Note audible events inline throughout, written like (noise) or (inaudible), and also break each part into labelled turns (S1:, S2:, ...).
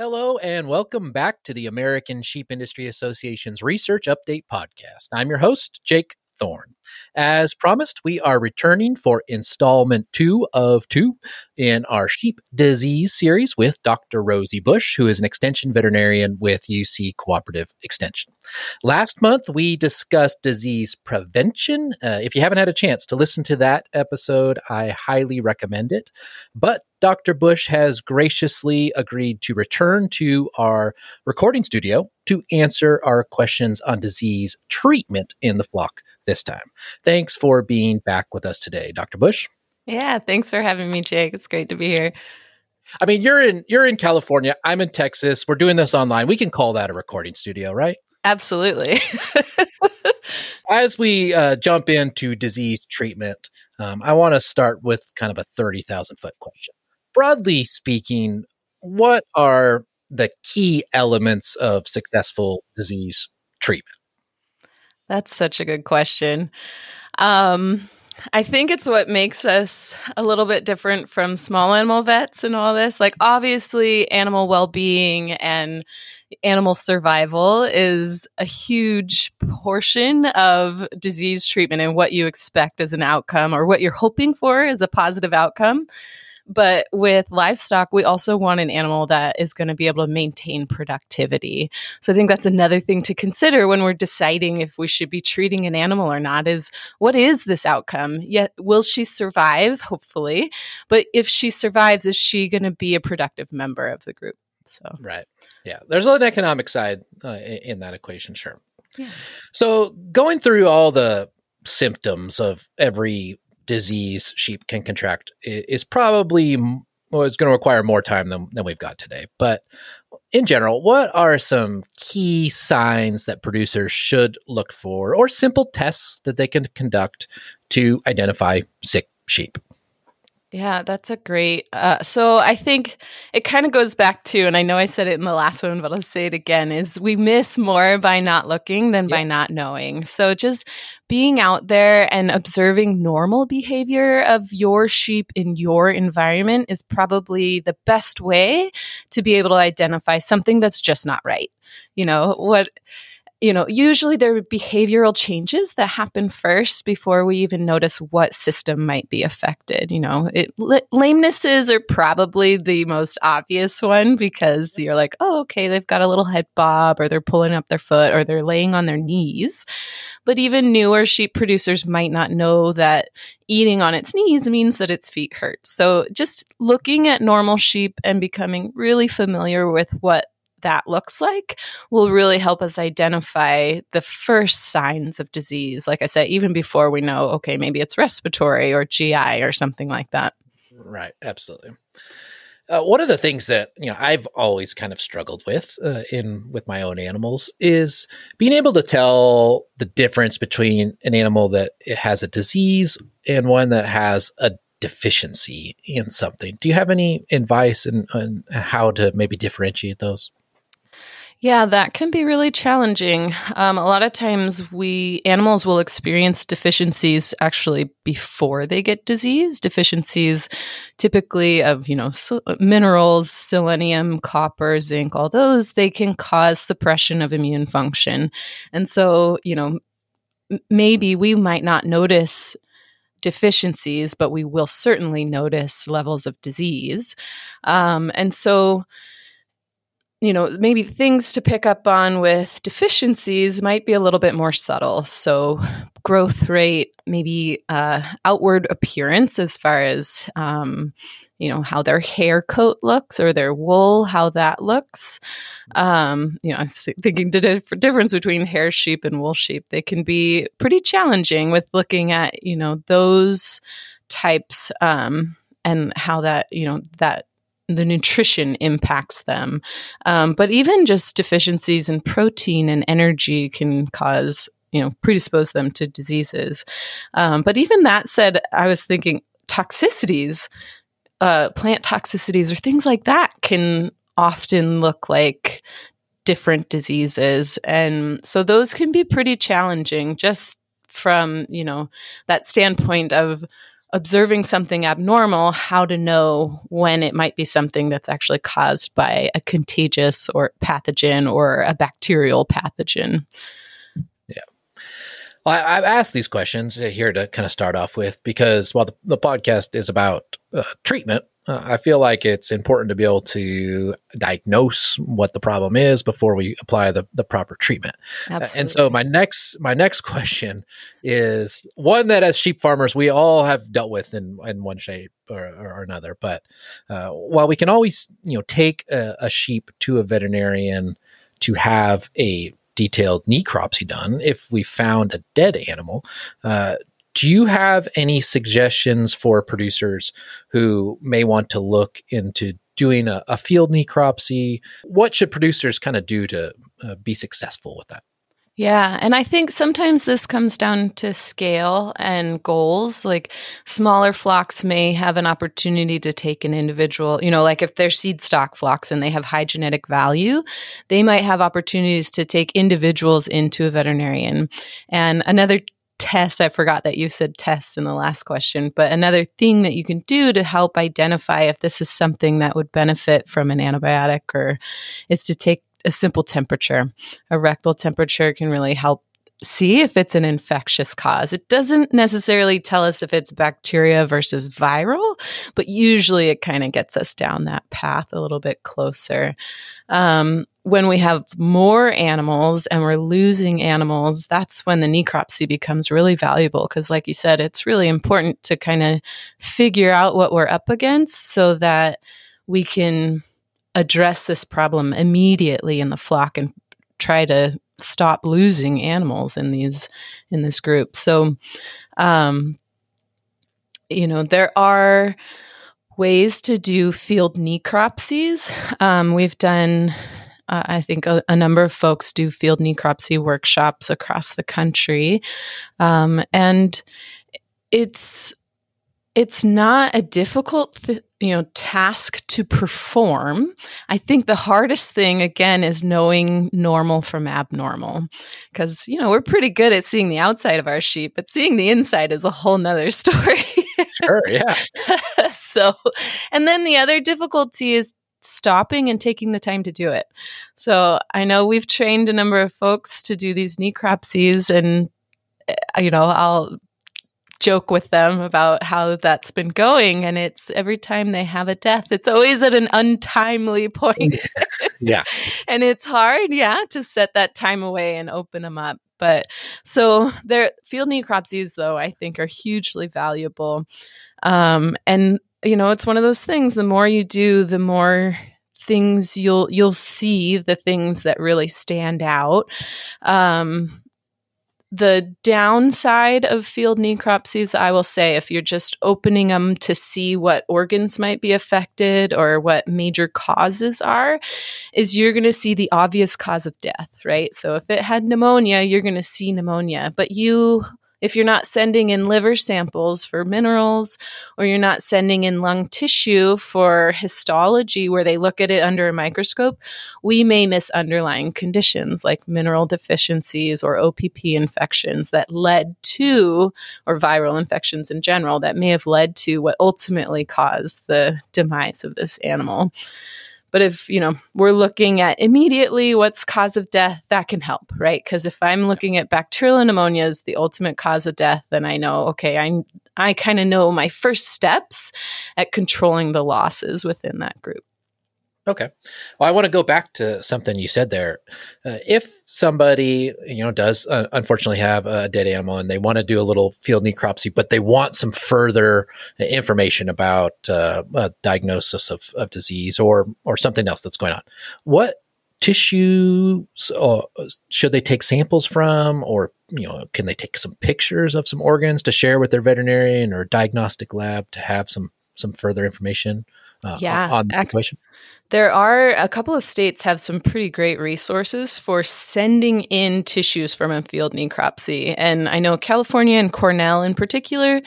S1: Hello, and welcome back to the American Sheep Industry Association's Research Update Podcast. I'm your host, Jake Thorne. As promised, we are returning for installment two of two in our sheep disease series with Dr. Rosie Busch, who is an extension veterinarian with UC Cooperative Extension. Last month, we discussed disease prevention. Uh, if you haven't had a chance to listen to that episode, I highly recommend it. But Dr. Busch has graciously agreed to return to our recording studio to answer our questions on disease treatment in the flock this time. Thanks for being back with us today, Dr. Busch.
S2: Yeah, thanks for having me, Jake. It's great to be here.
S1: I mean, you're in you're in California. I'm in Texas. We're doing this online. We can call that a recording studio, right?
S2: Absolutely. (laughs)
S1: As we uh, jump into disease treatment, um, I want to start with kind of a thirty thousand foot question broadly speaking, what are the key elements of successful disease treatment?
S2: That's such a good question. Um, I think it's what makes us a little bit different from small animal vets and all this. Like, obviously, animal well being and animal survival is a huge portion of disease treatment and what you expect as an outcome or what you're hoping for as a positive outcome. But with livestock, we also want an animal that is going to be able to maintain productivity. So I think that's another thing to consider when we're deciding if we should be treating an animal or not is what is this outcome? Yet will she survive? Hopefully. But if she survives, is she going to be a productive member of the group?
S1: So Right. Yeah. There's an economic side uh, in that equation, sure. Yeah. So going through all the symptoms of every disease sheep can contract is probably well, it's going to require more time than, than we've got today. But in general, what are some key signs that producers should look for or simple tests that they can conduct to identify sick sheep?
S2: Yeah, that's a great. Uh, so I think it kind of goes back to, and I know I said it in the last one, but I'll say it again: is we miss more by not looking than yep. by not knowing. So just being out there and observing normal behavior of your sheep in your environment is probably the best way to be able to identify something that's just not right. You know what? You know, usually there are behavioral changes that happen first before we even notice what system might be affected. You know, it, lamenesses are probably the most obvious one because you're like, oh, okay, they've got a little head bob, or they're pulling up their foot, or they're laying on their knees. But even newer sheep producers might not know that eating on its knees means that its feet hurt. So just looking at normal sheep and becoming really familiar with what that looks like will really help us identify the first signs of disease. Like I said, even before we know, okay, maybe it's respiratory or GI or something like that.
S1: Right, absolutely. Uh, one of the things that you know I've always kind of struggled with uh, in with my own animals is being able to tell the difference between an animal that has a disease and one that has a deficiency in something. Do you have any advice on how to maybe differentiate those?
S2: Yeah, that can be really challenging. Um, a lot of times, we animals will experience deficiencies actually before they get disease. Deficiencies, typically of you know minerals, selenium, copper, zinc, all those they can cause suppression of immune function, and so you know maybe we might not notice deficiencies, but we will certainly notice levels of disease, um, and so you know, maybe things to pick up on with deficiencies might be a little bit more subtle. So, growth rate, maybe uh, outward appearance as far as, um, you know, how their hair coat looks or their wool, how that looks. Um, you know, I'm thinking the difference between hair sheep and wool sheep. They can be pretty challenging with looking at, you know, those types um, and how that, you know, that the nutrition impacts them. Um, but even just deficiencies in protein and energy can cause, you know, predispose them to diseases. Um, but even that said, I was thinking toxicities, uh, plant toxicities, or things like that can often look like different diseases. And so those can be pretty challenging just from, you know, that standpoint of observing something abnormal, how to know when it might be something that's actually caused by a contagious or pathogen or a bacterial pathogen.
S1: Yeah. Well, I, have asked these questions here to kind of start off with because while the, the podcast is about uh, treatment, uh, I feel like it's important to be able to diagnose what the problem is before we apply the, the proper treatment. Absolutely. And so my next my next (laughs) question is one that as sheep farmers we all have dealt with in, in one shape or, or another. But uh, while we can always you know take a, a sheep to a veterinarian to have a detailed necropsy done if we found a dead animal. Uh, do you have any suggestions for producers who may want to look into doing a, a field necropsy? What should producers kind of do to uh, be successful with that?
S2: Yeah. And I think sometimes this comes down to scale and goals. Like smaller flocks may have an opportunity to take an individual, you know, like if they're seed stock flocks and they have high genetic value, they might have opportunities to take individuals into a veterinarian. And another test. I forgot that you said test in the last question, but another thing that you can do to help identify if this is something that would benefit from an antibiotic or is to take a simple temperature. A rectal temperature can really help see if it's an infectious cause. It doesn't necessarily tell us if it's bacteria versus viral, but usually it kind of gets us down that path a little bit closer. Um, when we have more animals and we're losing animals, that's when the necropsy becomes really valuable. Because, like you said, it's really important to kind of figure out what we're up against so that we can address this problem immediately in the flock and try to stop losing animals in these in this group. So, um, you know, there are ways to do field necropsies. Um, we've done, uh, I think, a, a, number of folks do field necropsy workshops across the country, um, and it's it's not a difficult th- you know task to perform. I think the hardest thing again is knowing normal from abnormal. Because you know we're pretty good at seeing the outside of our sheep but seeing the inside is a whole nother (laughs) story.
S1: Sure yeah. (laughs)
S2: So and then the other difficulty is stopping and taking the time to do it so i know we've trained a number of folks to do these necropsies and eh, you know i'll joke with them about how that's been going. And it's every time they have a death, it's always at an untimely (laughs) point. (laughs)
S1: yeah.
S2: and it's hard, yeah, to set that time away and open them up. But so their field necropsies, though, I think are hugely valuable. Um, and you know, it's one of those things. The more you do, the more things you'll you'll see the things that really stand out. Um, the downside of field necropsies, I will say, if you're just opening them to see what organs might be affected or what major causes are, is you're going to see the obvious cause of death, right? So if it had pneumonia, you're going to see pneumonia, but you if you're not sending in liver samples for minerals or you're not sending in lung tissue for histology where they look at it under a microscope, we may miss underlying conditions like mineral deficiencies or OPP infections that led to, or viral infections in general, that may have led to what ultimately caused the demise of this animal. But if, you know, we're looking at immediately what's cause of death, that can help, right? Because if I'm looking at bacterial pneumonia as the ultimate cause of death, then I know, okay, I, I kind of know my first steps at controlling the losses within that group.
S1: Okay. Well, I want to go back to something you said there. Uh, if somebody, you know, does uh, unfortunately have a dead animal and they want to do a little field necropsy, but they want some further information about uh, a diagnosis of, of disease or or something else that's going on, what tissues uh, should they take samples from, or you know, can they take some pictures of some organs to share with their veterinarian or diagnostic lab to have some some further information? Uh,
S2: yeah,
S1: on the situation?
S2: There are a couple of states have some pretty great resources for sending in tissues from a field necropsy. And I know California and Cornell in particular,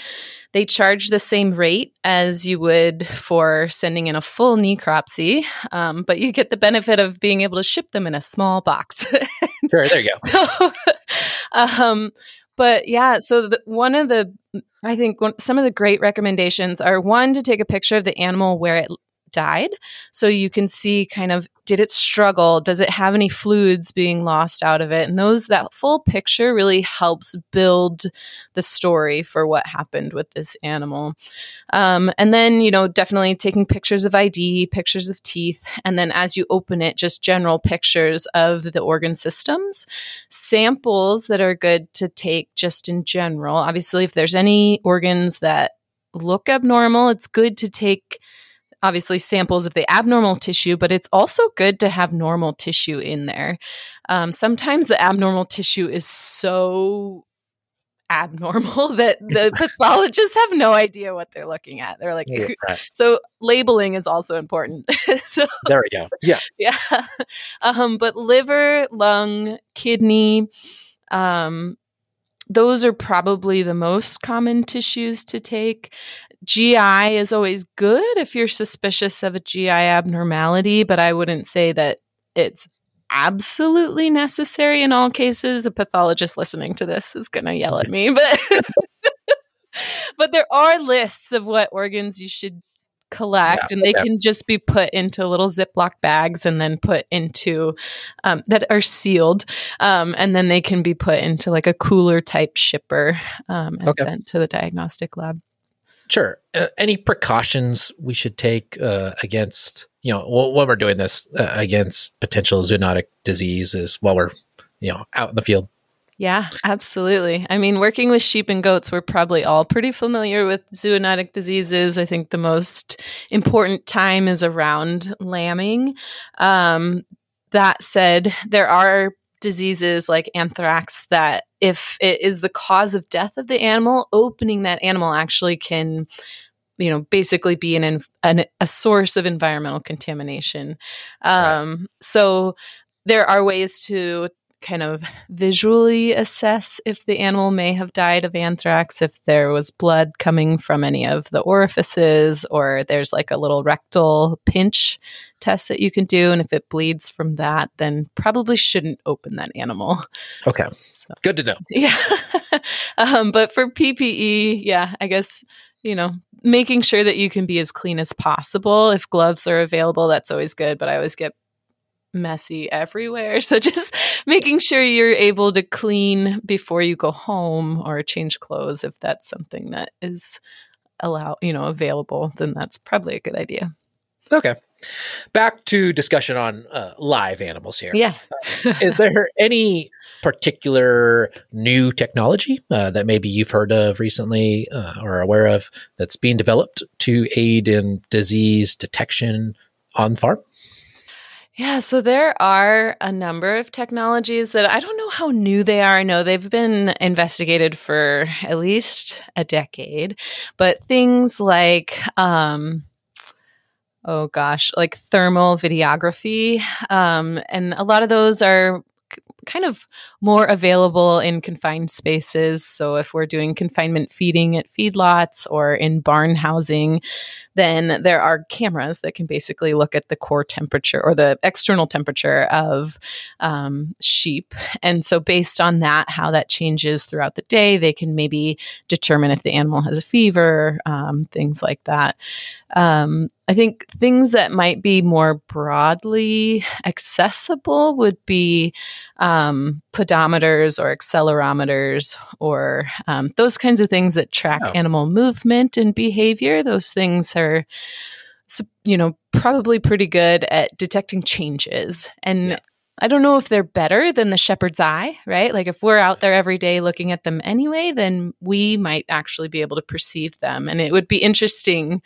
S2: they charge the same rate as you would for sending in a full necropsy, um, but you get the benefit of being able to ship them in a small box. (laughs)
S1: sure, there you go. so,
S2: um, but yeah, so the, one of the I think some of the great recommendations are one to take a picture of the animal where it died. So you can see kind of did it struggle? Does it have any fluids being lost out of it? And those that full picture really helps build the story for what happened with this animal. Um, and then you know definitely taking pictures of id pictures of teeth and then as you open it just general pictures of the organ systems. Samples that are good to take just in general. Obviously if there's any organs that look abnormal it's good to take obviously samples of the abnormal tissue, but it's also good to have normal tissue in there. Um, sometimes the abnormal tissue is so abnormal (laughs) that the (laughs) pathologists have no idea what they're looking at. They're like, yeah, right. so labeling is also important. (laughs) so,
S1: there we go. Yeah.
S2: Yeah. Um, but liver, lung, kidney, um, those are probably the most common tissues to take. GI is always good if you're suspicious of a GI abnormality, but I wouldn't say that it's absolutely necessary in all cases. A pathologist listening to this is going to yell at me, (laughs) but (laughs) but there are lists of what organs you should collect yeah, and they yeah. can just be put into little ziploc bags and then put into um, that are sealed um, and then they can be put into like a cooler type shipper um, and okay. sent to the diagnostic lab
S1: Sure. Uh, any precautions we should take uh, against, you know, when we're doing this uh, against potential zoonotic diseases while we're, you know, out in the field?
S2: Yeah, absolutely. I mean, working with sheep and goats, we're probably all pretty familiar with zoonotic diseases. I think the most important time is around lambing. Um, that said, there are diseases like anthrax that if it is the cause of death of the animal opening that animal actually can you know basically be an, an a source of environmental contamination um, right. so there are ways to kind of visually assess if the animal may have died of anthrax, if there was blood coming from any of the orifices, or there's like a little rectal pinch test that you can do. And if it bleeds from that, then probably shouldn't open that animal.
S1: Okay. So, Good to know.
S2: Yeah. (laughs) um, but for PPE, yeah, I guess, you know, making sure that you can be as clean as possible. If gloves are available, that's always good. But I always get messy everywhere. (laughs) So just making sure you're able to clean before you go home or change clothes if that's something that is allow, you know, available, then that's probably a good idea.
S1: Okay. Back to discussion on uh, live animals here.
S2: Yeah.
S1: uh, is there (laughs) any particular new technology uh, that maybe you've heard of recently uh, or aware of that's being developed to aid in disease detection on farm?
S2: Yeah, so there are a number of technologies that I don't know how new they are. I know they've been investigated for at least a decade, but things like, um, oh gosh, like thermal videography, um, and a lot of those are kind of more available in confined spaces. So if we're doing confinement feeding at feedlots or in barn housing, then there are cameras that can basically look at the core temperature or the external temperature of um, sheep. And so, based on that, how that changes throughout the day, they can maybe determine if the animal has a fever, um, things like that. Um, I think things that might be more broadly accessible would be um, pedometers or accelerometers or um, those kinds of things that track oh. animal movement and behavior. Those things are, you know, probably pretty good at detecting changes. And yeah. I don't know if they're better than the shepherd's eye, right? Like if we're out there every day looking at them anyway, then we might actually be able to perceive them. And it would be interesting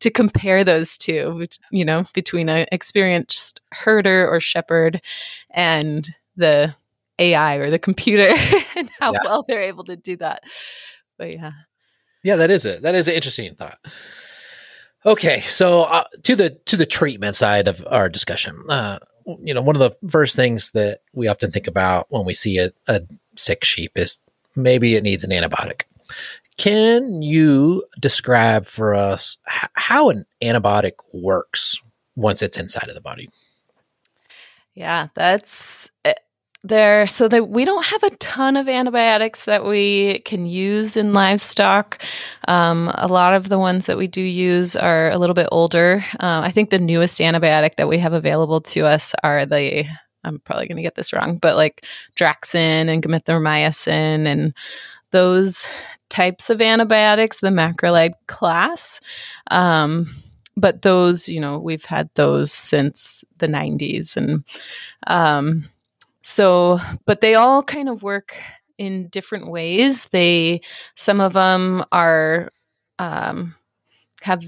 S2: to compare those two, you know, between an experienced herder or shepherd and the AI or the computer (laughs) and how yeah. well they're able to do that. But yeah.
S1: Yeah, that is it. That is an interesting thought. Okay, so uh, to the to the treatment side of our discussion, uh, you know, one of the first things that we often think about when we see a, a sick sheep is maybe it needs an antibiotic. Can you describe for us h- how an antibiotic works once it's inside of the body?
S2: Yeah, that's eh, there so that we don't have a ton of antibiotics that we can use in livestock. Um, a lot of the ones that we do use are a little bit older. Uh, i think the newest antibiotic that we have available to us are the i'm probably going to get this wrong but like Draxxin and gamithromycin and those types of antibiotics the macrolide class. Um, but those you know we've had those since the 90s and um, so, but they all kind of work in different ways. They, some of them are, um, have,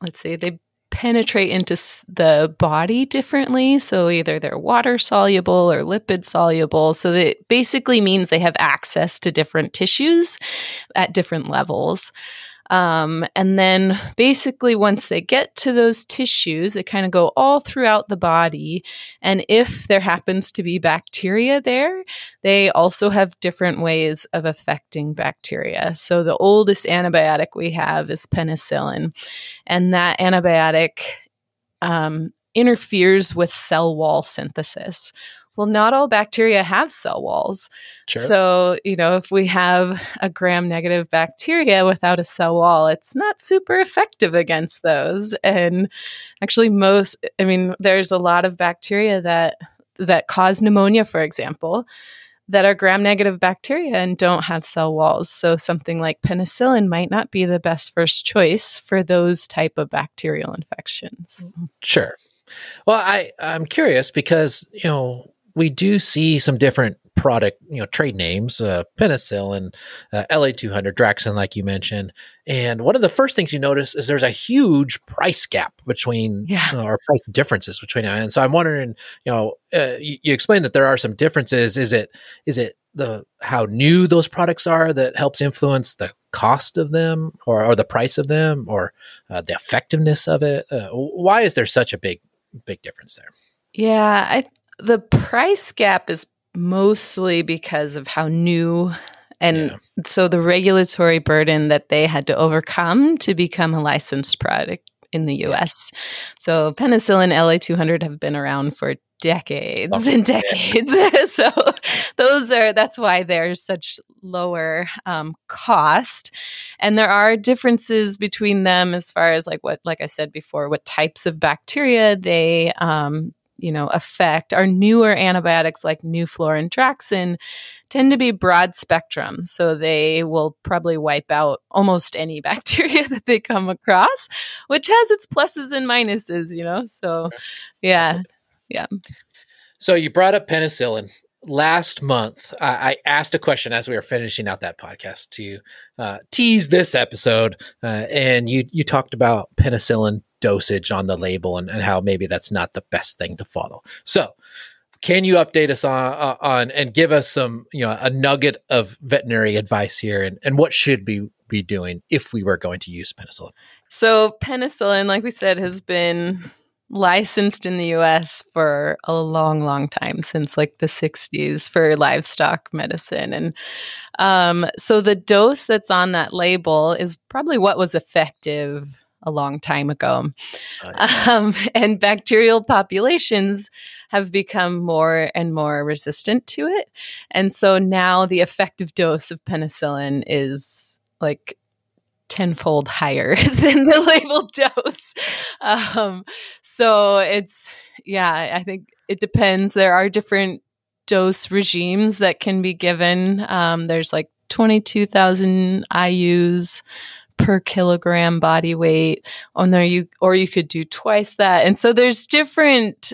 S2: let's say, they penetrate into the body differently. So either they're water soluble or lipid soluble. So it basically means they have access to different tissues at different levels. Um, and then basically, once they get to those tissues, they kind of go all throughout the body. And if there happens to be bacteria there, they also have different ways of affecting bacteria. So the oldest antibiotic we have is penicillin, and that antibiotic um, interferes with cell wall synthesis. Well, not all bacteria have cell walls. Sure. So, you know, if we have a gram negative bacteria without a cell wall, it's not super effective against those. And actually, most, I mean, there's a lot of bacteria that that cause pneumonia, for example, that are gram negative bacteria and don't have cell walls. So something like penicillin might not be the best first choice for those type of bacterial infections.
S1: Sure. Well, I I'm curious because, you know, we do see some different product, you know, trade names, uh, penicillin, uh, LA200, Draxxin, like you mentioned. And one of the first things you notice is there's a huge price gap between, yeah. uh, or price differences between. And so I'm wondering, you know, uh, you, you explained that there are some differences. Is it, is it the, how new those products are that helps influence the cost of them or, or the price of them or uh, the effectiveness of it? Uh, why is there such a big, big difference there?
S2: Yeah, I the price gap is mostly because of how new and yeah. so the regulatory burden that they had to overcome to become a licensed product in the US. So penicillin LA200 have been around for decades oh, and decades. Yeah. (laughs) so those are that's why there's such lower um, cost, and there are differences between them as far as like what, like I said before, what types of bacteria they um, you know affect our newer antibiotics like Nuflor and tend to be broad spectrum. So they will probably wipe out almost any (laughs) bacteria that they come across which has its pluses and minuses you know? So yeah. Yeah.
S1: So you brought up penicillin. Last month I, I, asked a question as we were finishing out that podcast to uh, tease this episode uh, and you you talked about penicillin dosage on the label and, and how maybe that's not the best thing to follow. So, can you update us on, uh, on and give us some, you know, a nugget of veterinary advice here and, and what should we be doing if we were going to use penicillin?
S2: So, penicillin, like we said, has been licensed in the US for a long, long time, since like the 60s for livestock medicine. And um, so the dose that's on that label is probably what was effective a long time ago. Um, and bacterial populations have become more and more resistant to it. And so now the effective dose of penicillin is like tenfold higher (laughs) than the (laughs) labeled dose. Um, so it's, yeah, I think it depends. There are different dose regimes that can be given. Um, there's like 22,000 IUs per kilogram body weight on there you or you could do twice that and so there's different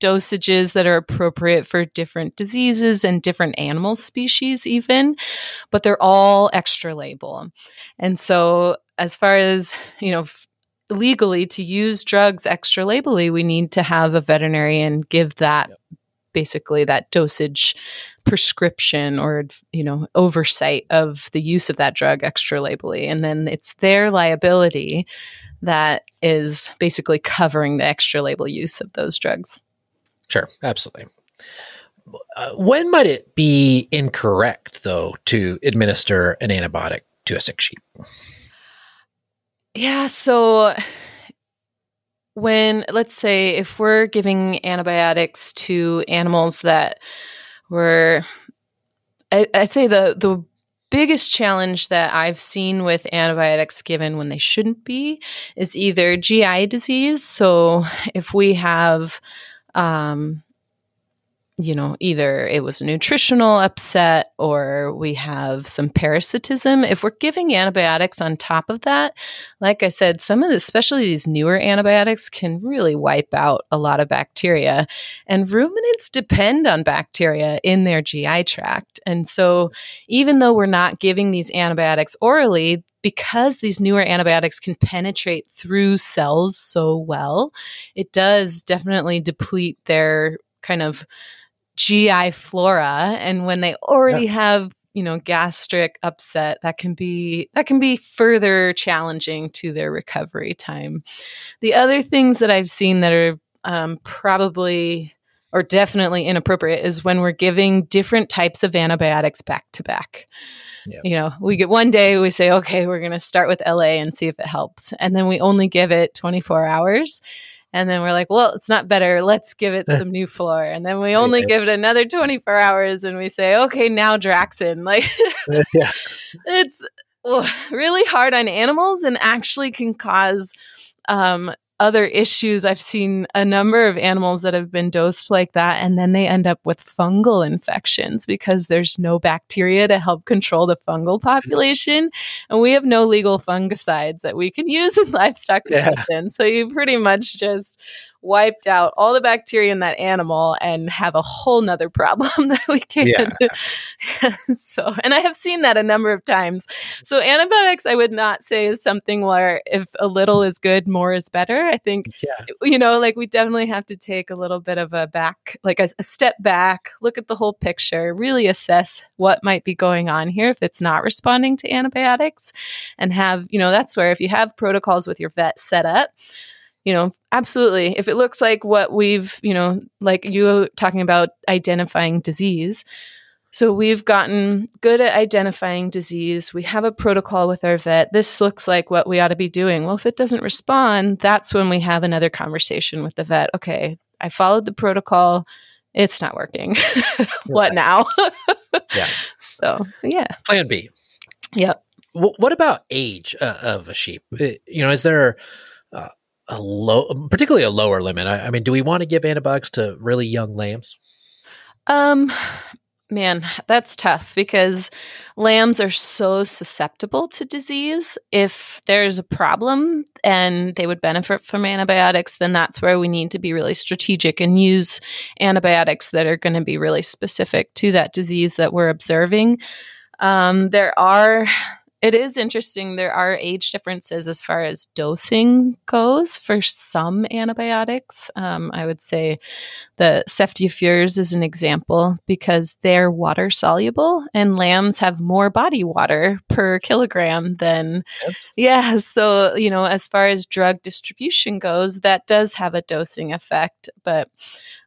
S2: dosages that are appropriate for different diseases and different animal species even but they're all extra label and so as far as you know f- legally to use drugs extra labelly we need to have a veterinarian give that yep. Basically that dosage prescription or you know oversight of the use of that drug extra labelly and then it's their liability that is basically covering the extra label use of those drugs.
S1: Sure. Absolutely. Uh, when might it be incorrect though to administer an antibiotic to a sick sheep?
S2: Yeah so when let's say if we're giving antibiotics to animals that we're I, I'd say the the biggest challenge that I've seen with antibiotics given when they shouldn't be is either GI disease. So if we have um, you know, either it was a nutritional upset or we have some parasitism. If we're giving antibiotics on top of that, like I said, some of the, especially these newer antibiotics, can really wipe out a lot of bacteria. And ruminants depend on bacteria in their GI tract. And so, even though we're not giving these antibiotics orally, because these newer antibiotics can penetrate through cells so well, it does definitely deplete their kind of GI flora and when they already yeah. have you know gastric upset that can be that can be further challenging to their recovery time. The other things that i've seen that are um, probably or definitely inappropriate is when we're giving different types of antibiotics back to back. You know we get one day we say okay we're going to start with la and see if it helps. And then we only give it 24 hours and then we're like, well, it's not better. Let's give it (laughs) some Nuflor. And then we only yeah. give it another 24 hours and we say, okay, now Draxxin. (laughs) Like, yeah. it's really hard on animals and actually can cause um, other issues. I've seen a number of animals that have been dosed like that, and then they end up with fungal infections because there's no bacteria to help control the fungal population. And we have no legal fungicides that we can use in (laughs) livestock medicine. Yeah. So you pretty much just wiped out all the bacteria in that animal and have a whole nother problem (laughs) that we can't. Yeah. (laughs) so, and I have seen that a number of times. So, antibiotics, I would not say is something where if a little is good, more is better. I think, yeah. you know, like we definitely have to take a little bit of a back, like a, a step back, look at the whole picture, really assess what might be going on here if it's not responding to antibiotics and have, you know, that's where if you have protocols with your vet set up, you know, absolutely. If it looks like what we've, you know, like you talking about identifying disease. So we've gotten good at identifying disease. We have a protocol with our vet. This looks like what we ought to be doing. Well, if it doesn't respond, that's when we have another conversation with the vet. Okay, I followed the protocol. It's not working. (laughs) what now? yeah. (laughs) So, yeah.
S1: Plan B.
S2: Yep.
S1: what about age uh, of a sheep? You know, is there uh, a low, particularly a lower limit? I, I mean, do we want to give antibiotics to really young lambs?
S2: Um, man, that's tough because lambs are so susceptible to disease. If there's a problem and they would benefit from antibiotics, then that's where we need to be really strategic and use antibiotics that are going to be really specific to that disease that we're observing. Um, there are it is interesting. There are age differences as far as dosing goes for some antibiotics. Um, I would say the Ceftiofurs is an example because they're water soluble and lambs have more body water per kilogram than, yes. yeah. So, you know, as far as drug distribution goes, that does have a dosing effect. But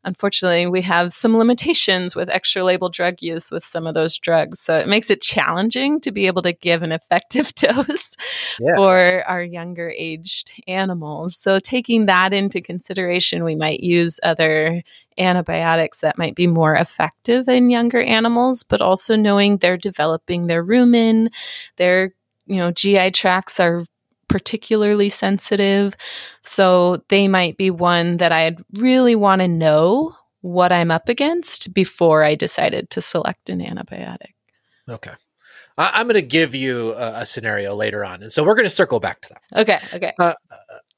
S2: unfortunately, we have some limitations with extra label drug use with some of those drugs. So it makes it challenging to be able to give an effective (laughs) dose yeah. for our younger aged animals. So taking that into consideration, we might use other antibiotics that might be more effective in younger animals, but also knowing they're developing their rumen, their you know GI tracts are particularly sensitive. So they might be one that I'd really want to know what I'm up against before I decided to select an antibiotic.
S1: Okay. I- am going to give you a, a, scenario later on. And so we're going to circle back to that.
S2: Okay. Okay. Uh, uh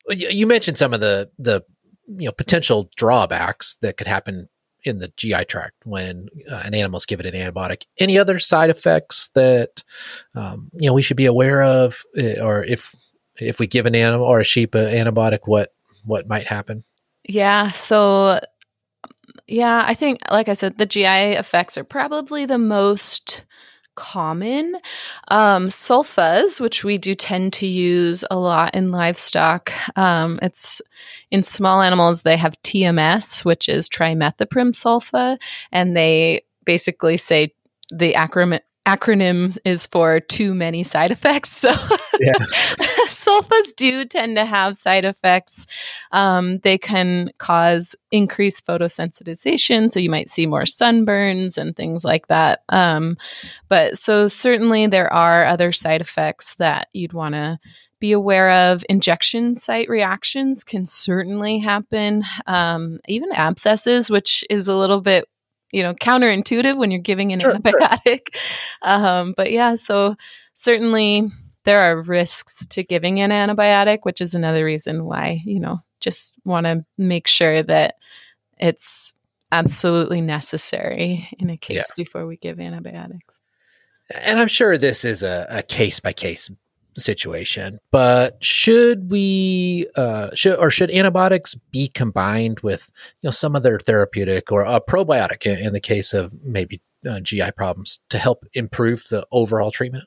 S1: you mentioned some of the, the, you know, potential drawbacks that could happen in the GI tract when uh, an animal's given an antibiotic. Any other side effects that um, you know we should be aware of, eh, or if if we give an animal or a sheep an antibiotic, what what might happen?
S2: Yeah. So yeah, I think like I said, the GI effects are probably the most common. Um, sulfas, which we do tend to use a lot in livestock, um, it's in small animals, they have TMS, which is trimethoprim sulfa, and they basically say the acronym acronym is for too many side effects. So, yeah. (laughs) sulfas do tend to have side effects. Um, they can cause increased photosensitization, so you might see more sunburns and things like that. Um, but so certainly there are other side effects that you'd want to be aware of. Injection site reactions can certainly happen. Um, even abscesses, which is a little bit you know counterintuitive when you're giving an sure, antibiotic. Sure. (laughs) Um, but yeah, so certainly there are risks to giving an antibiotic, which is another reason why you know just want to make sure that it's absolutely necessary in a case yeah. before we give antibiotics.
S1: And I'm sure this is a case by case situation, but should we uh, should or should antibiotics be combined with you know some other therapeutic or a probiotic in, in the case of maybe uh, GI problems to help improve the overall treatment?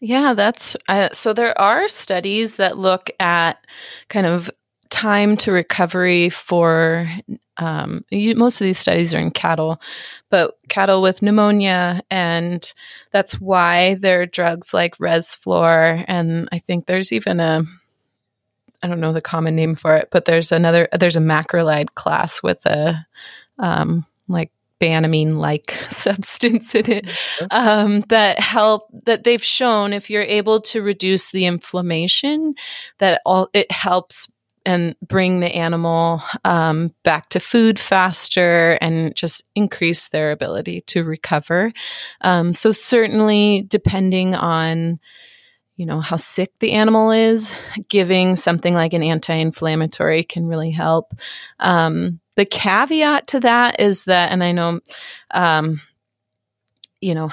S2: Yeah, that's uh, so. There are studies that look at kind of time to recovery for um, you, most of these studies are in cattle, but cattle with pneumonia, and that's why there are drugs like Resflor, and I think there's even a I don't know the common name for it, but there's another there's a macrolide class with a um, like banamine like (laughs) substance in it um, that help that they've shown if you're able to reduce the inflammation that all it helps and bring the animal um, back to food faster and just increase their ability to recover. Um, so certainly, depending on you know how sick the animal is, giving something like an anti-inflammatory can really help. Um, the caveat to that is that, and I know, um, you know,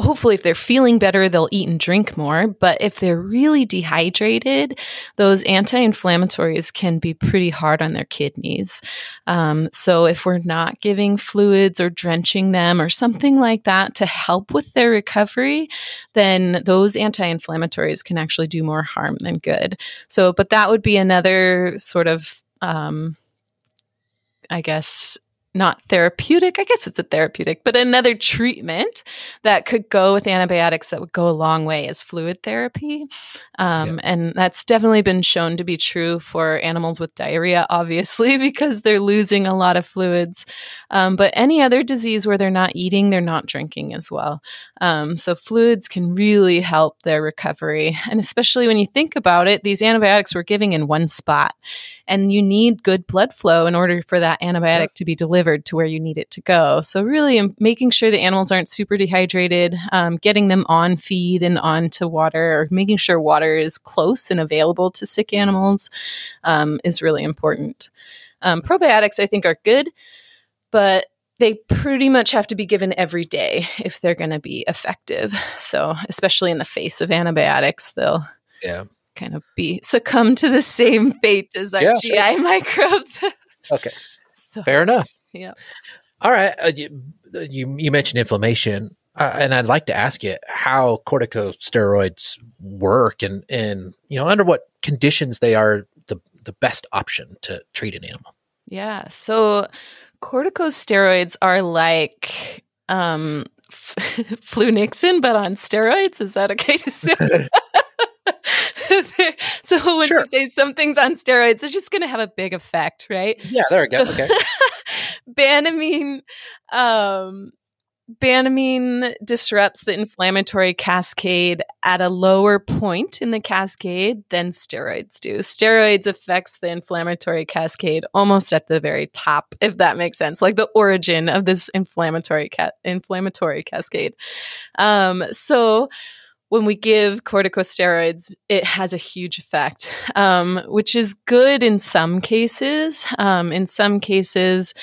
S2: hopefully if they're feeling better they'll eat and drink more. But if they're really dehydrated those anti-inflammatories can be pretty hard on their kidneys. Um, so if we're not giving fluids or drenching them or something like that to help with their recovery then those anti-inflammatories can actually do more harm than good. So but that would be another sort of um, i guess not therapeutic. I guess it's a therapeutic, but another treatment that could go with antibiotics that would go a long way is fluid therapy. Um, yeah. And that's definitely been shown to be true for animals with diarrhea, obviously, (laughs) because they're losing a lot of fluids. Um, but any other disease where they're not eating, they're not drinking as well. Um, so fluids can really help their recovery. And especially when you think about it, these antibiotics we're giving in one spot and you need good blood flow in order for that antibiotic yeah. to be delivered to where you need it to go. So, really, um, making sure the animals aren't super dehydrated, um, getting them on feed and onto water, or making sure water is close and available to sick animals um, is really important. Um, probiotics, I think, are good, but they pretty much have to be given every day if they're going to be effective. So, especially in the face of antibiotics, they'll yeah kind of be succumb to the same fate as our yeah, GI sure. microbes. (laughs)
S1: okay, so, fair enough.
S2: Yeah.
S1: All right. Uh, you, you, you mentioned inflammation, uh, and I'd like to ask you how corticosteroids work, and and you know under what conditions they are the the best option to treat an animal.
S2: Yeah. So corticosteroids are like um, (laughs) Flunixin, but on steroids. Is that okay to say? (laughs) (laughs) so when sure. you say something's on steroids, it's just going to have a big effect, right?
S1: Yeah, there we go. Okay.
S2: Banamine, um, Banamine disrupts the inflammatory cascade at a lower point in the cascade than steroids do. Steroids affects the inflammatory cascade almost at the very top, if that makes sense, like the origin of this inflammatory ca- inflammatory cascade. Um, so when we give corticosteroids, it has a huge effect, um, which is good in some cases. Um, in some cases,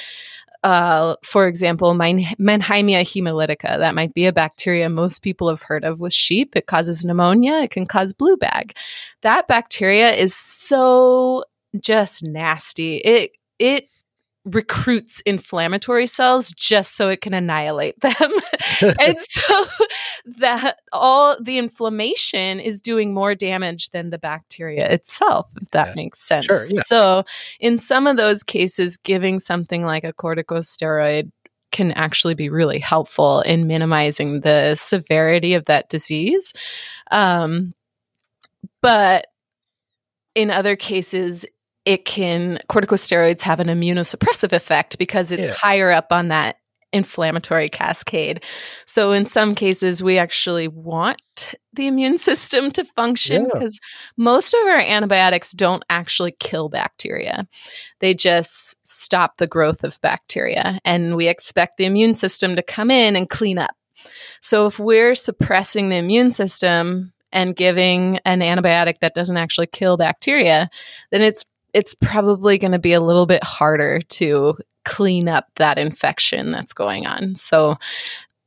S2: uh, for example, Mannheimia hemolytica, that might be a bacteria most people have heard of with sheep. It causes pneumonia, it can cause blue bag. That bacteria is so just nasty. It it recruits inflammatory cells just so it can annihilate them. (laughs) and (laughs) so that all the inflammation is doing more damage than the bacteria itself, if that yeah. makes sense. Sure, yeah. So in some of those cases, giving something like a corticosteroid can actually be really helpful in minimizing the severity of that disease. Um, but in other cases, it can corticosteroids have an immunosuppressive effect because it's yeah. higher up on that inflammatory cascade. So in some cases we actually want the immune (laughs) system to function because yeah. most of our antibiotics don't actually kill bacteria. They just stop the growth of bacteria and we expect the immune system to come in and clean up. So if we're suppressing the immune system and giving an antibiotic that doesn't actually kill bacteria, then it's it's probably going to be a little bit harder to clean up that infection that's going on. So,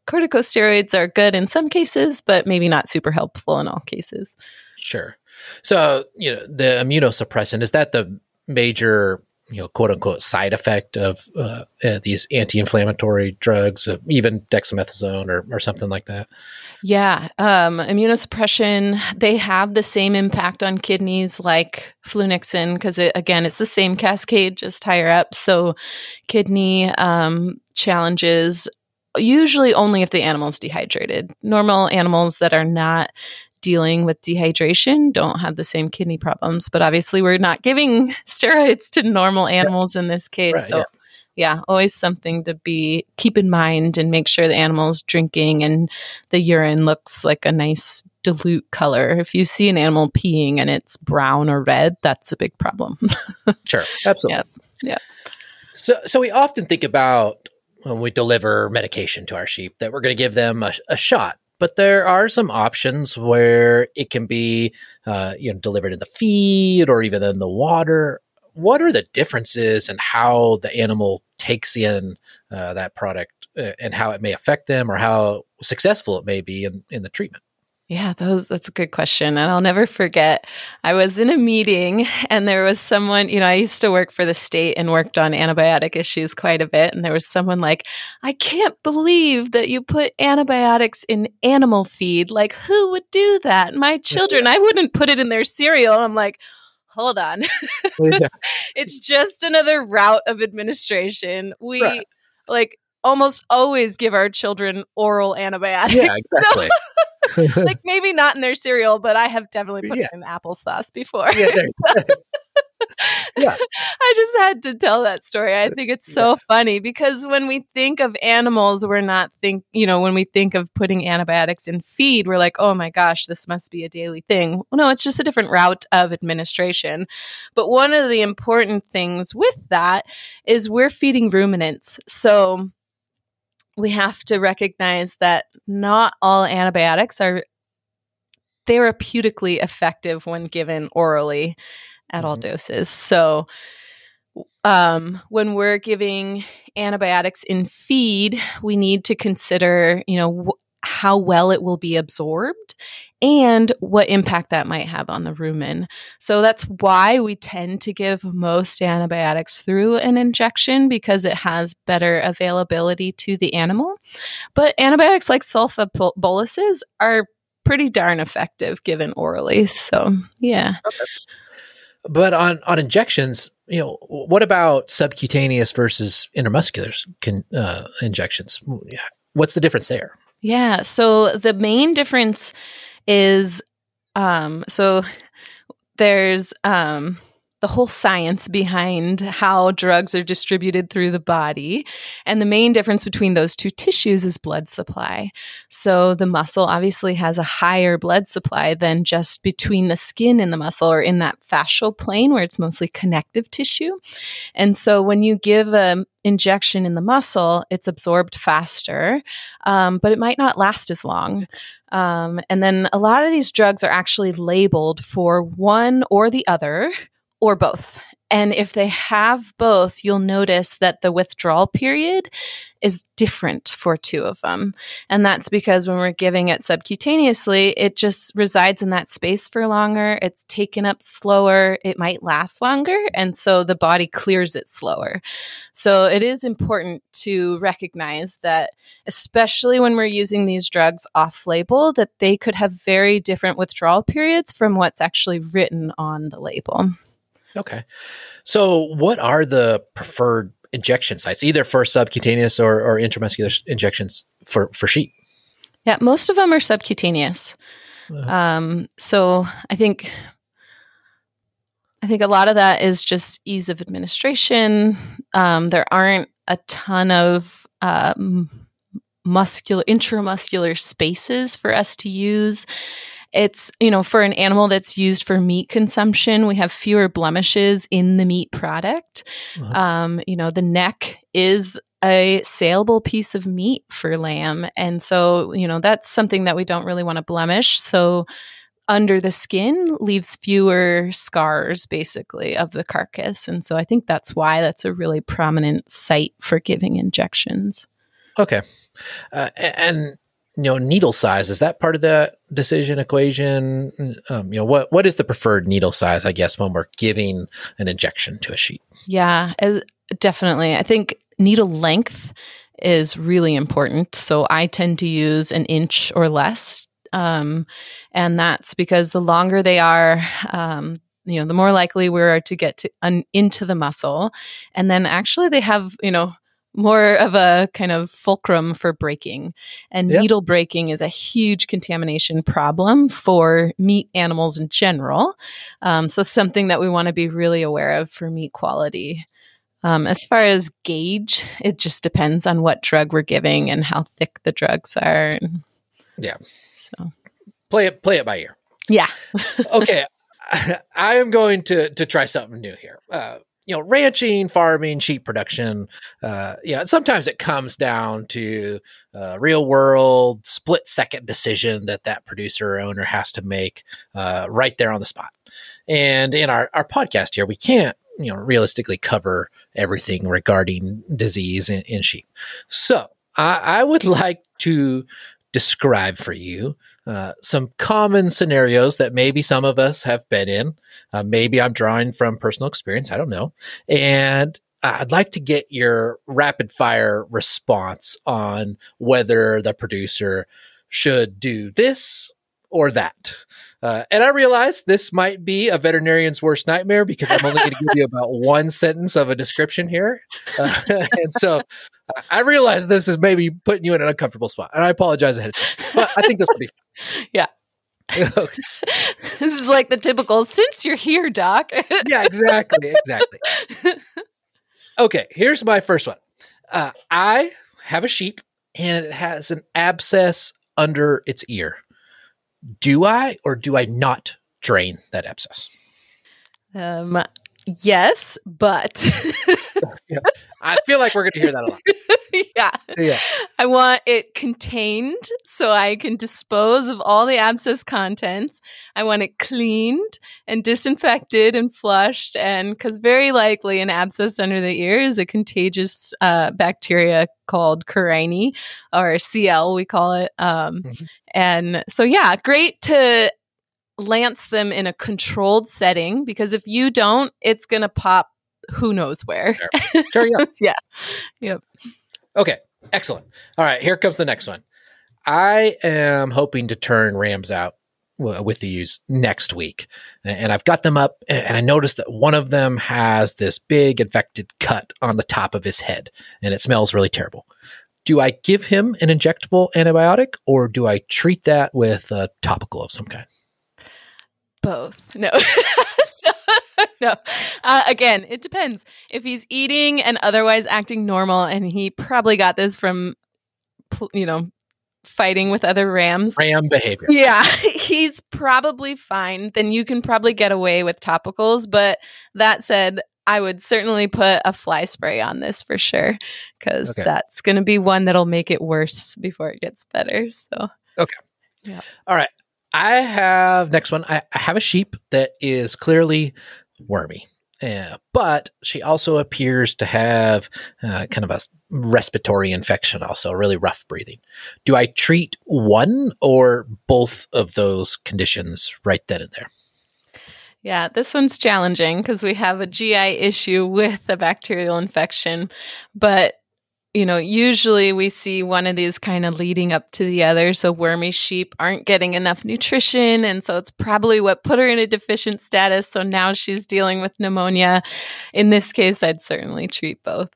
S2: corticosteroids are good in some cases, but maybe not super helpful in all cases.
S1: Sure. So, you know, the immunosuppressant is that the major you know, quote unquote side effect of uh, uh, these anti-inflammatory drugs, uh, even dexamethasone or, or something like that.
S2: Yeah, um, immunosuppression. They have the same impact on kidneys like flunixin because it, again, it's the same cascade, just higher up. So, kidney um, challenges usually only if the animal's dehydrated. Normal animals that are not dealing with dehydration don't have the same kidney problems. But obviously, we're not giving (laughs) steroids to normal animals in this case. Right, so, yeah. yeah, always something to be keep in mind and make sure the animal's drinking and the urine looks like a nice dilute color. If you see an animal peeing and it's brown or red, that's a big problem. (laughs)
S1: sure, absolutely.
S2: Yeah. yeah.
S1: So, so we often think about when we deliver medication to our sheep that we're going to give them a, a shot but there are some options where it can be uh, you know delivered in the feed or even in the water. What are the differences and how the animal takes in uh, that product uh, and how it may affect them or how successful it may be in, in the treatment
S2: yeah, those that's a good question. And I'll never forget. I was in a meeting and there was someone, you know, I used to work for the state and worked on antibiotic issues quite a bit. And there was someone like, I can't believe that you put antibiotics in animal feed. Like, who would do that? My children, I wouldn't put it in their cereal. I'm like, hold on. Oh, yeah. (laughs) it's just another route of administration. We right. like almost always give our children oral antibiotics. (laughs)
S1: Yeah, exactly. (laughs)
S2: like maybe not in their cereal, but I have definitely put yeah. it in applesauce before. Yeah, (laughs) (laughs) yeah. I just had to tell that story. I think it's so yeah. funny because when we think of animals, we're not think, you know, when we think of putting antibiotics in feed, we're like, "Oh my gosh, this must be a daily thing." Well, no, it's just a different route of administration. But one of the important things with that is we're feeding ruminants. So we have to recognize that not all antibiotics are therapeutically effective when given orally at mm-hmm. all doses. So, um, when we're giving antibiotics in feed, we need to consider, you know, wh- how well it will be absorbed and what impact that might have on the rumen. So that's why we tend to give most antibiotics through an injection because it has better availability to the animal. But antibiotics like sulfa boluses are pretty darn effective given orally. So, yeah. Okay.
S1: But on on injections, you know, what about subcutaneous versus intramuscular can, uh, injections? What's the difference there?
S2: Yeah. So the main difference is um so there's um the whole science behind how drugs are distributed through the body. And the main difference between those two tissues is blood supply. So the muscle obviously has a higher blood supply than just between the skin and the muscle or in that fascial plane where it's mostly connective tissue. And so when you give an injection in the muscle, it's absorbed faster, um, but it might not last as long. Um, and then a lot of these drugs are actually labeled for one or the other or both. And if they have both, you'll notice that the withdrawal period is different for two of them. And that's because when we're giving it subcutaneously, it just resides in that space for longer. It's taken up slower. It might last longer. And so the body clears it slower. So it is important to recognize that, especially when we're using these drugs off label, that they could have very different withdrawal periods from what's actually written on the label.
S1: Okay. So, what are the preferred injection sites, either for subcutaneous or, or intramuscular injections for, for sheep?
S2: Yeah, most of them are subcutaneous. Uh-huh. Um, so, I think I think a lot of that is just ease of administration. Um, there aren't a ton of um, muscular intramuscular spaces for us to use. It's, you know, for an animal that's used for meat consumption, we have fewer blemishes in the meat product. Uh-huh. Um, you know, the neck is a saleable piece of meat for lamb. And so, you know, that's something that we don't really want to blemish. So, under the skin leaves fewer scars basically of the carcass and so i think that's why that's a really prominent site for giving injections
S1: okay uh, and you know needle size is that part of the decision equation? Um, you know what what is the preferred needle size i guess when we're giving an injection to a sheep
S2: yeah as, definitely. I think needle length is really important. So i tend to use an inch or less um, and that's because the longer they are, um, you know, the more likely we are to get to un- into the muscle. And then actually, they have, you know, more of a kind of fulcrum for breaking. And yep. needle breaking is a huge contamination problem for meat animals in general. Um, so, something that we want to be really aware of for meat quality. Um, as far as gauge, it just depends on what drug we're giving and how thick the drugs are.
S1: Yeah. So play it play it by ear.
S2: Yeah.
S1: okay. (laughs) (laughs) I am going to to try something new here. Uh, you know, ranching, farming, sheep production. Uh, yeah, sometimes it comes down to a real world split second decision that that producer or owner has to make uh, right there on the spot. And in our, our podcast here, we can't you know realistically cover everything regarding disease in, in sheep. So I, I would (laughs) like to describe for you uh, some common scenarios that maybe some of us have been in. Uh, maybe I'm drawing from personal experience. I don't know. And I'd like to get your rapid fire response on whether the producer should do this or that. Uh, and I realize this might be a veterinarian's worst nightmare because I'm only going to give you about (laughs) one sentence of a description here. Uh, (laughs) and so I realize this is maybe putting you in an uncomfortable spot, and I apologize ahead of time. But I think this will be
S2: fine. (laughs) Yeah. this is like the typical since you're here, Doc.
S1: yeah, exactly. Exactly. Okay, here's my first one. Uh, I have a sheep and it has an abscess under its ear. Do I or do I not drain that abscess?
S2: Um, yes, but (laughs)
S1: yeah. I feel like we're going to hear that a lot. (laughs)
S2: yeah. Yeah. I want it contained so I can dispose of all the abscess contents. I want it cleaned and disinfected and flushed. And because very likely an abscess under the ear is a contagious uh, bacteria called Coryne or CL, we call it. Um, mm-hmm. And so, yeah, great to lance them in a controlled setting because if you don't, it's going to pop who knows where.
S1: Sure, sure yeah. (laughs)
S2: yeah. Yep.
S1: Okay, excellent. All right, here comes the next one. I am hoping to turn Rams out with the ewes next week. And I've got them up, and I noticed that one of them has this big infected cut on the top of his head, and it smells really terrible. Do I give him an injectable antibiotic, or do I treat that with a topical of some kind?
S2: Both. No. (laughs) (laughs) no. Uh, again, it depends. If he's eating and otherwise acting normal, and he probably got this from, you know, fighting with other rams.
S1: Ram behavior.
S2: Yeah, (laughs) he's probably fine. Then you can probably get away with topicals. But that said, I would certainly put a fly spray on this for sure because okay. that's going to be one that'll make it worse before it gets better. So,
S1: okay. Yeah. All right. I have next one. I, I have a sheep that is clearly wormy. Uh, but she also appears to have uh, kind of a respiratory infection, also really rough breathing. Do I treat one or both of those conditions right then and there?
S2: Yeah, this one's challenging because we have a GI issue (laughs) with a bacterial infection, but you know, usually we see one of these kind of leading up to the other. So wormy sheep aren't getting enough nutrition. And so it's probably what put her in a deficient status. So now she's dealing with pneumonia. In this case, I'd certainly treat both.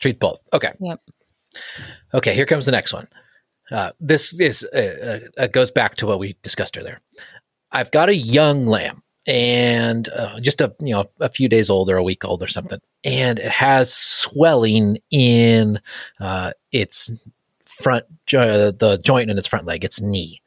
S1: Treat both. Okay.
S2: Yep.
S1: Okay, here comes the next one. Uh, this is uh, uh, goes back to what we discussed earlier. I've got a young lamb and uh, just a you know a few days old or a week old or something, and it has swelling in uh, its front jo- the joint in its front leg, its knee.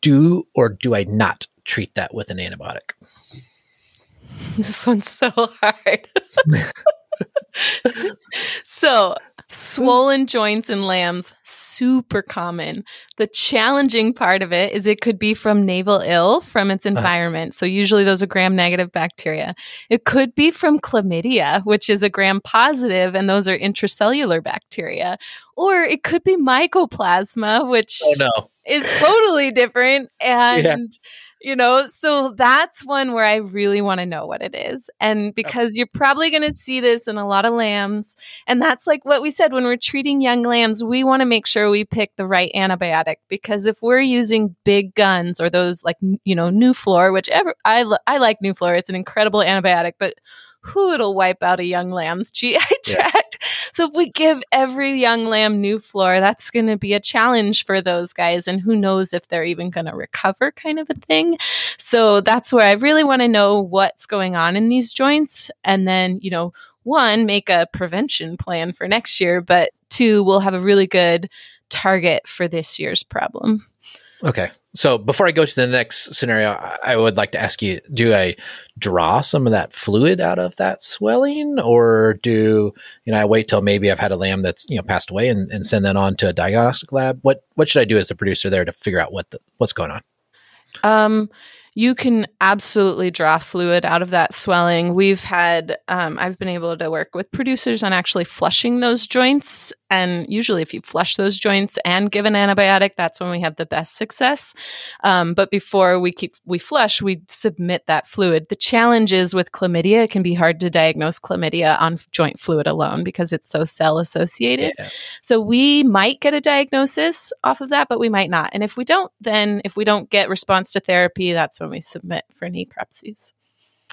S1: Do or do I not treat that with an antibiotic? (laughs)
S2: This one's so hard. (laughs) so, swollen joints in lambs, super common. The challenging part of it is it could be from navel ill from its uh-huh. environment. So, usually those are gram negative bacteria. It could be from chlamydia, which is a gram positive, and those are intracellular bacteria. Or it could be mycoplasma, which
S1: Oh no!
S2: is totally different. (laughs) And you know, so that's one where I really want to know what it is. And because you're probably going to see this in a lot of lambs. And that's like what we said when we're treating young lambs, we want to make sure we pick the right antibiotic because if we're using big guns or those like, you know, Nuflor, which ever, I, I like Nuflor, it's an incredible antibiotic, but who it'll wipe out a young lamb's GI tract. So if we give every young lamb Nuflor, that's going to be a challenge for those guys. And who knows if they're even going to recover, kind of a thing. So that's where I really want to know what's going on in these joints. And then, you know, one, make a prevention plan for next year, but two, we'll have a really good target for this year's problem.
S1: Okay. So before I go to the next scenario, I- would like to ask you: Do I draw some of that fluid out of that swelling, or do you know I wait till maybe I've had a lamb that's you know passed away and, and send that on to a diagnostic lab? What what should I do as the producer there to figure out what the, what's going on?
S2: Um, you can absolutely draw fluid out of that swelling. We've had, um, I've been able to work with producers on actually flushing those joints. And usually, if you flush those joints and give an antibiotic, that's when we have the best success. Um, but before we keep we flush, we submit that fluid. The challenge is with chlamydia; it can be hard to diagnose chlamydia on joint fluid alone because it's so cell associated.
S1: Yeah.
S2: So we might get a diagnosis off of that, but we might not. And if we don't, then if we don't get response to therapy, that's when we submit for necropsies.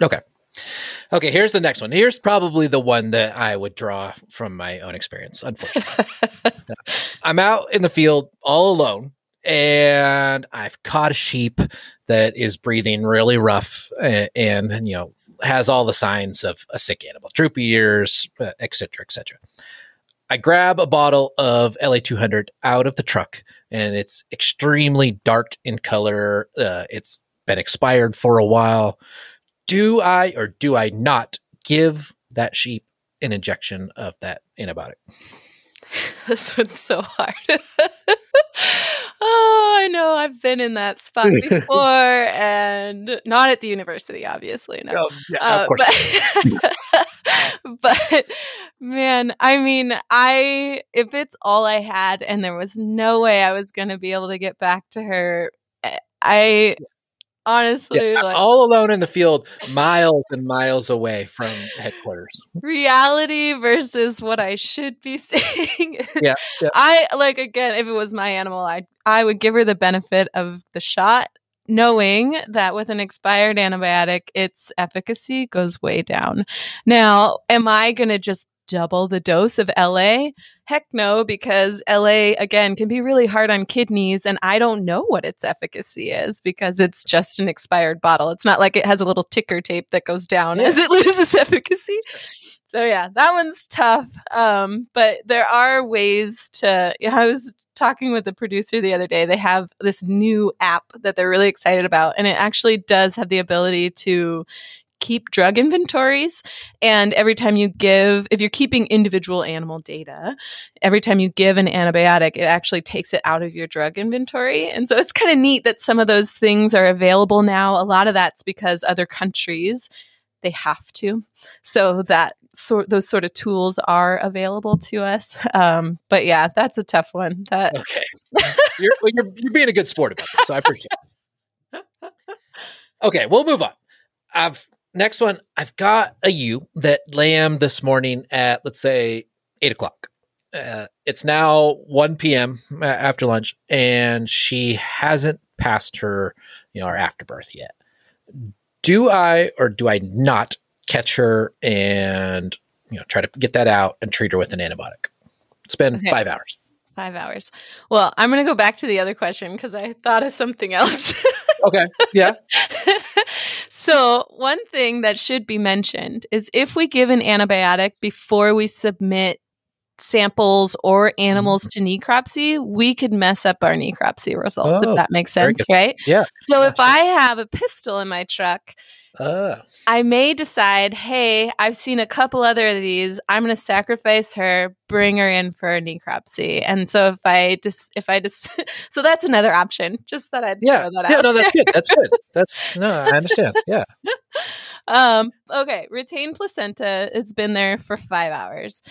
S1: Okay. Okay, here's the next one. Here's probably the one that I would draw from my own experience, unfortunately. (laughs) I'm out in the field all alone and I've caught a sheep that is breathing really rough and, and you know has all the signs of a sick animal, droopy ears, uh, et cetera, et cetera. I grab a bottle of LA200 out of the truck and it's extremely dark in color. Uh, it's been expired for a while do I or do I not give that sheep an injection of that antibiotic? (laughs)
S2: this one's so hard. (laughs) oh, I know. I've been in that spot (laughs) before and not at the university, obviously. No.
S1: Oh, yeah,
S2: Uh,
S1: of course.
S2: but, but man, I mean, I if it's all I had and there was no way I was going to be able to get back to her, eh, I honestly
S1: Yeah,
S2: like
S1: all alone in the field, miles and miles away from headquarters.
S2: reality versus what I should be (laughs) saying.
S1: Yeah, yeah.
S2: I like again, if it was my animal, I I would give her the benefit of the shot, knowing that with an expired antibiotic, its efficacy goes way down. Now, am I gonna just double the dose of LA? Heck no, because LA again can be really hard on kidneys, and I don't know what its efficacy is because it's just an expired bottle. It's not like it has a little ticker tape that goes down
S1: Yeah.
S2: as it (laughs) loses efficacy. So yeah, that one's tough. Um, but there are ways to. Yeah, I was talking with the producer the other day. They have this new app that they're really excited about, and it actually does have the ability to keep drug (laughs) inventories. And every time you give, if you're keeping individual animal data, every time you give an antibiotic, it actually takes it out of your drug inventory. And so it's kind of neat that some of those things are available now. A lot of that's because other countries they have to. So that sort those sort of tools are available to us. Um, but yeah, that's a tough one. That
S1: Okay. you're, well, you're, you're being a good sport about this, so I appreciate it. (laughs) Okay, we'll move on. I've next one. I've got a ewe that lamb this morning at let's say eight o'clock. Uh, it's now 1 p.m. after lunch, and she hasn't passed her, you know, her afterbirth yet. Do I or do I not catch her and you know try to get that out and treat her with an antibiotic? It's been
S2: Okay.
S1: five hours.
S2: five hours. Well, I'm going to go back to the other question because I thought of something else.
S1: Okay. Yeah. (laughs)
S2: So, one thing that should be mentioned is if we give an antibiotic before we submit samples or animals mm-hmm. to necropsy, we could mess up our necropsy results, oh, if that makes sense, right?
S1: Yeah.
S2: So, if I have a pistol in my truck, uh. I may decide, hey, I've seen a couple other of these. I'm going to sacrifice her, bring her in for a necropsy. And so if I just, if I just, (laughs) so that's another option. Just that I'd
S1: yeah,
S2: that
S1: yeah, no, that's good. That's good. (laughs) That's no, I understand. Yeah. (laughs)
S2: um. Okay. Retained placenta. It's been there for five hours.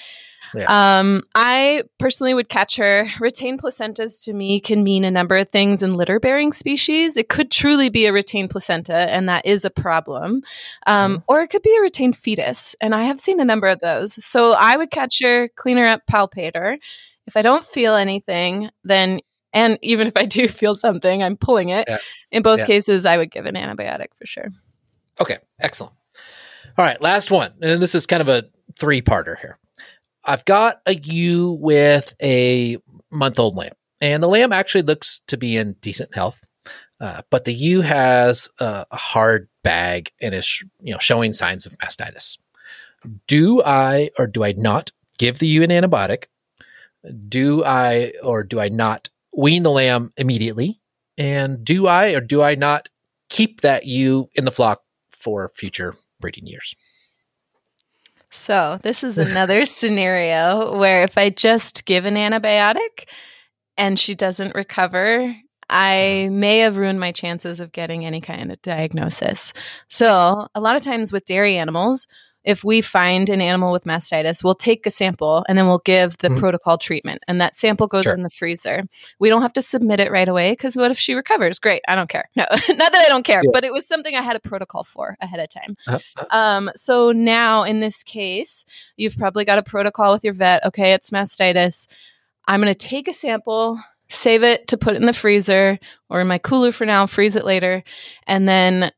S2: Yeah. Um, I personally would catch her. Retained placentas to me can mean a number of things in litter bearing species. It could truly be a retained placenta, and that is a problem. Um, mm. Or it could be a retained fetus, and I have seen a number of those. So I would catch her, clean her up, palpate her. If I don't feel anything, then and even if I do (laughs) feel something, I'm pulling it. Yeah. In both yeah. cases, I would give an antibiotic for sure.
S1: Okay, excellent. All right, last one. And this is kind of a three parter here. I've got a ewe with a month old lamb, and the lamb actually looks to be in decent health. Uh, but the ewe has a, a, hard bag and is you know showing signs of mastitis. Do I or do I not give the ewe an antibiotic? Do I or do I not wean the lamb immediately? And do I or do I not keep that ewe in the flock for future breeding years?
S2: So, this is (laughs) another scenario where if I just give an antibiotic and she doesn't recover, I mm-hmm. may have ruined my chances of getting any kind of diagnosis. So, a lot of times with dairy animals, if we find an animal with mastitis, we'll take a sample and then we'll give the mm-hmm. protocol treatment. And that sample goes sure. in the freezer. We don't have to submit it right away because what if she recovers? Great. I don't care. (laughs) No, not that I don't care, yeah. but it was something I had a protocol for ahead of time. Uh-huh. Um, so now in this case, you've probably got a protocol with your vet. Okay, it's mastitis. I'm going to take a sample save it to put it in the freezer or in my cooler for now, freeze it later. And then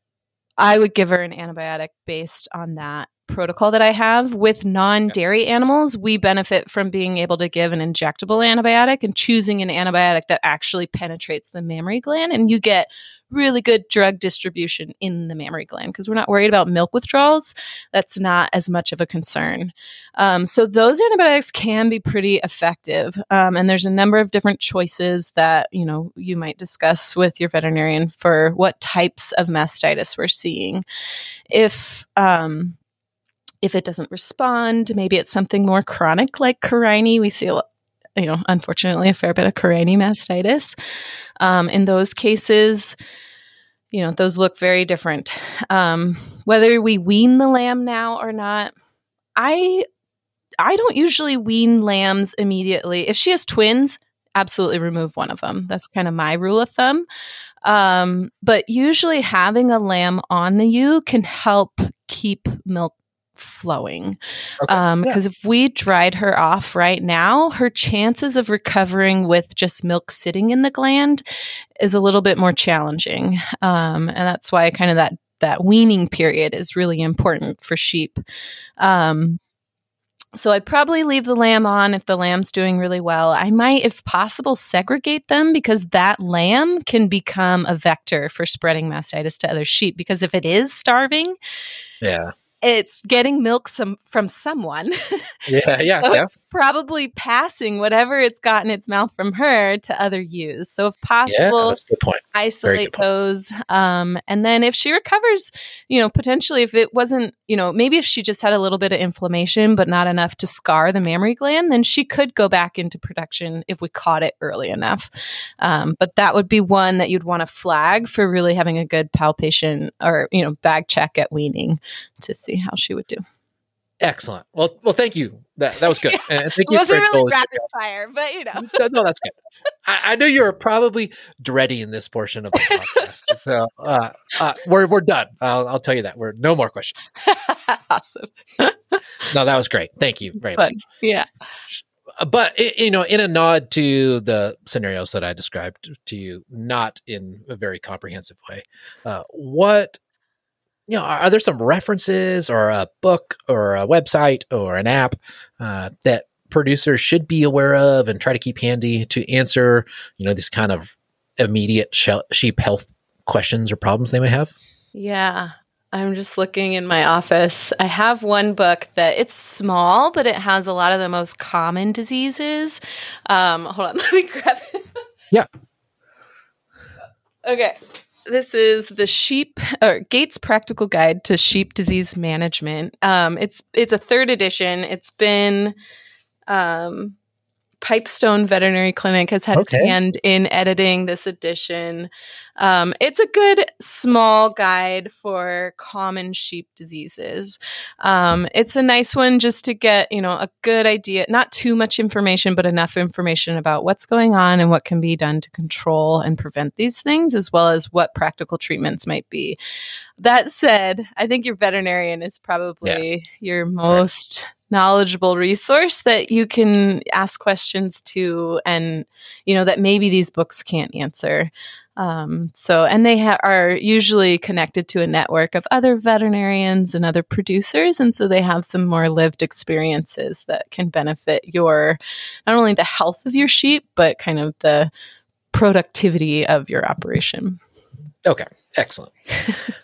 S2: I would give her an antibiotic based on that protocol that I have with non dairy animals, we benefit from being able to give an injectable antibiotic and choosing an antibiotic that actually penetrates the mammary gland. And you get really good drug distribution in the mammary gland because we're not worried about milk withdrawals. That's not as much of a concern. Um, so those antibiotics can be pretty effective. Um, and there's a number of different choices that, you know, you might discuss with your veterinarian for what types of mastitis we're seeing. If, um, if it doesn't respond, maybe it's something more chronic like Coryne. We see you know, unfortunately, a fair bit of Coryne mastitis. Um, in those cases, you know, those look very different. Um, whether we wean the lamb now or not, I I don't usually wean lambs immediately. If she has twins, absolutely remove one of them. That's kind of my rule of thumb. Um, but usually having a lamb on the ewe can help keep milk flowing. Because okay. um, yeah. if we dried her off right now, her chances of recovering with just milk sitting in the gland is a little bit more challenging. Um, and that's why kind of that that weaning period is really important for sheep. Um, so I'd probably leave the lamb on if the lamb's doing really well. I might, if possible, segregate them because that lamb can become a vector for spreading mastitis to other sheep. Because if it is starving,
S1: yeah,
S2: it's getting milk some from someone. (laughs)
S1: Yeah, yeah,
S2: so
S1: yeah.
S2: It's probably passing whatever it's got in its mouth from her to other ewes. So if possible,
S1: yeah,
S2: isolate those. Um, and then if she recovers, you know, potentially if it wasn't, you know, maybe if she just had a little bit of inflammation but not enough to scar the mammary gland, then she could go back into production if we caught it early enough. Um, but that would be one that you'd want to flag for really having a good palpation or you know bag check at weaning to see how she would do.
S1: Excellent. Well, well, thank you. That that was good. (laughs) And thank
S2: you. wasn't really rapid fire, but you know.
S1: no, no, that's good. I, I, knew you were probably dreading this portion of the podcast. (laughs) so uh, uh, we're we're done. I'll, I'll tell you that. We're no more questions. (laughs)
S2: awesome.
S1: no, that was great. Thank you very much.
S2: Yeah.
S1: But you know, in a nod to the scenarios that I described to you, not in a very comprehensive way, uh, what you know, are, there some references or a book or a website or an app uh, that producers should be aware of and try to keep handy to answer, you know, these kind of immediate sheep health questions or problems they may have?
S2: Yeah. I'm just looking in my office. I have one book that it's small, but it has a lot of the most common diseases. Um, hold on, (laughs) let me grab it.
S1: Yeah.
S2: Okay. This is the sheep or Gates Practical Guide to Sheep Disease Management. Um, it's it's a third edition. It's been um, Pipestone Veterinary Clinic has had okay. its hand in editing this edition. Um, it's a good small guide for common sheep diseases. Um, it's a nice one just to get you know a good idea, not too much information, but enough information about what's going on and what can be done to control and prevent these things, as well as what practical treatments might be. That said, I think your veterinarian is probably yeah. your most knowledgeable resource that you can ask questions to and you know that maybe these books can't answer. Um, so and they ha- are usually connected to a network of other veterinarians and other producers and so they have some more lived experiences that can benefit your not only the health of your sheep but kind of the productivity of your operation.
S1: Okay Excellent.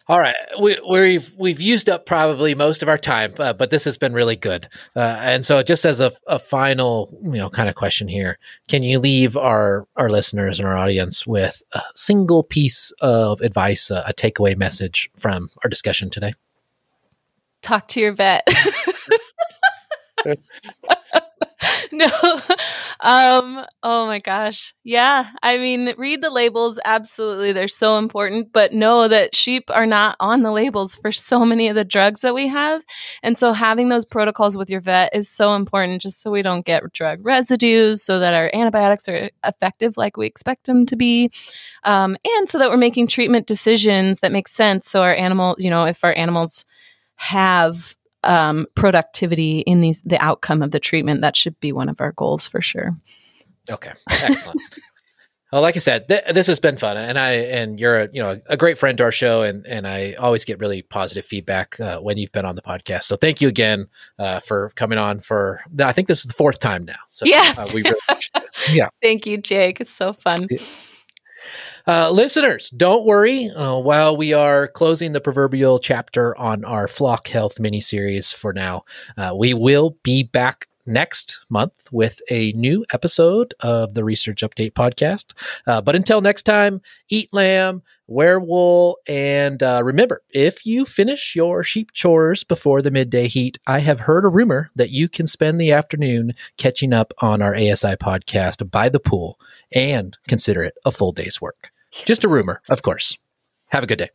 S1: All right, we, have we've, we've used up probably most of our time, uh, but this has been really good. Uh, and so, just as a, a final, you know, kind of question here, can you leave our our listeners and our audience with a single piece of advice, uh, a takeaway message from our discussion today?
S2: Talk to your vet. (laughs) (laughs) (laughs) no. Um, oh my gosh. Yeah. I mean, read the labels. Absolutely. They're so important, but know that sheep are not on the labels for so many of the drugs that we have. And so having those protocols with your vet is so important just so we don't get drug residues, so that our antibiotics are effective like we expect them to be. Um, and so that we're making treatment decisions that make sense. So our animal, you know, if our animals have um, productivity in these the outcome of the treatment. That should be one of our goals for sure.
S1: Okay, excellent. well, like I said, th- this has been fun, and I and you're a you know a great friend to our show, and and I always get really positive feedback uh, when you've been on the podcast. So thank you again uh, for coming on. For I think this is the fourth time now. So
S2: yeah,
S1: uh,
S2: we really yeah. (laughs) Thank you, Jake. It's so fun. Yeah.
S1: Uh, listeners, don't worry. Uh, while we are closing the proverbial chapter on our flock health mini series for now, uh, we will be back next month with a new episode of the Research Update podcast. Uh, but until next time, eat lamb, wear wool, and uh, remember if you finish your sheep chores before the midday heat, I have heard a rumor that you can spend the afternoon catching up on our ASI podcast by the pool and consider it a full day's work. Just a rumor, of course. Have a good day.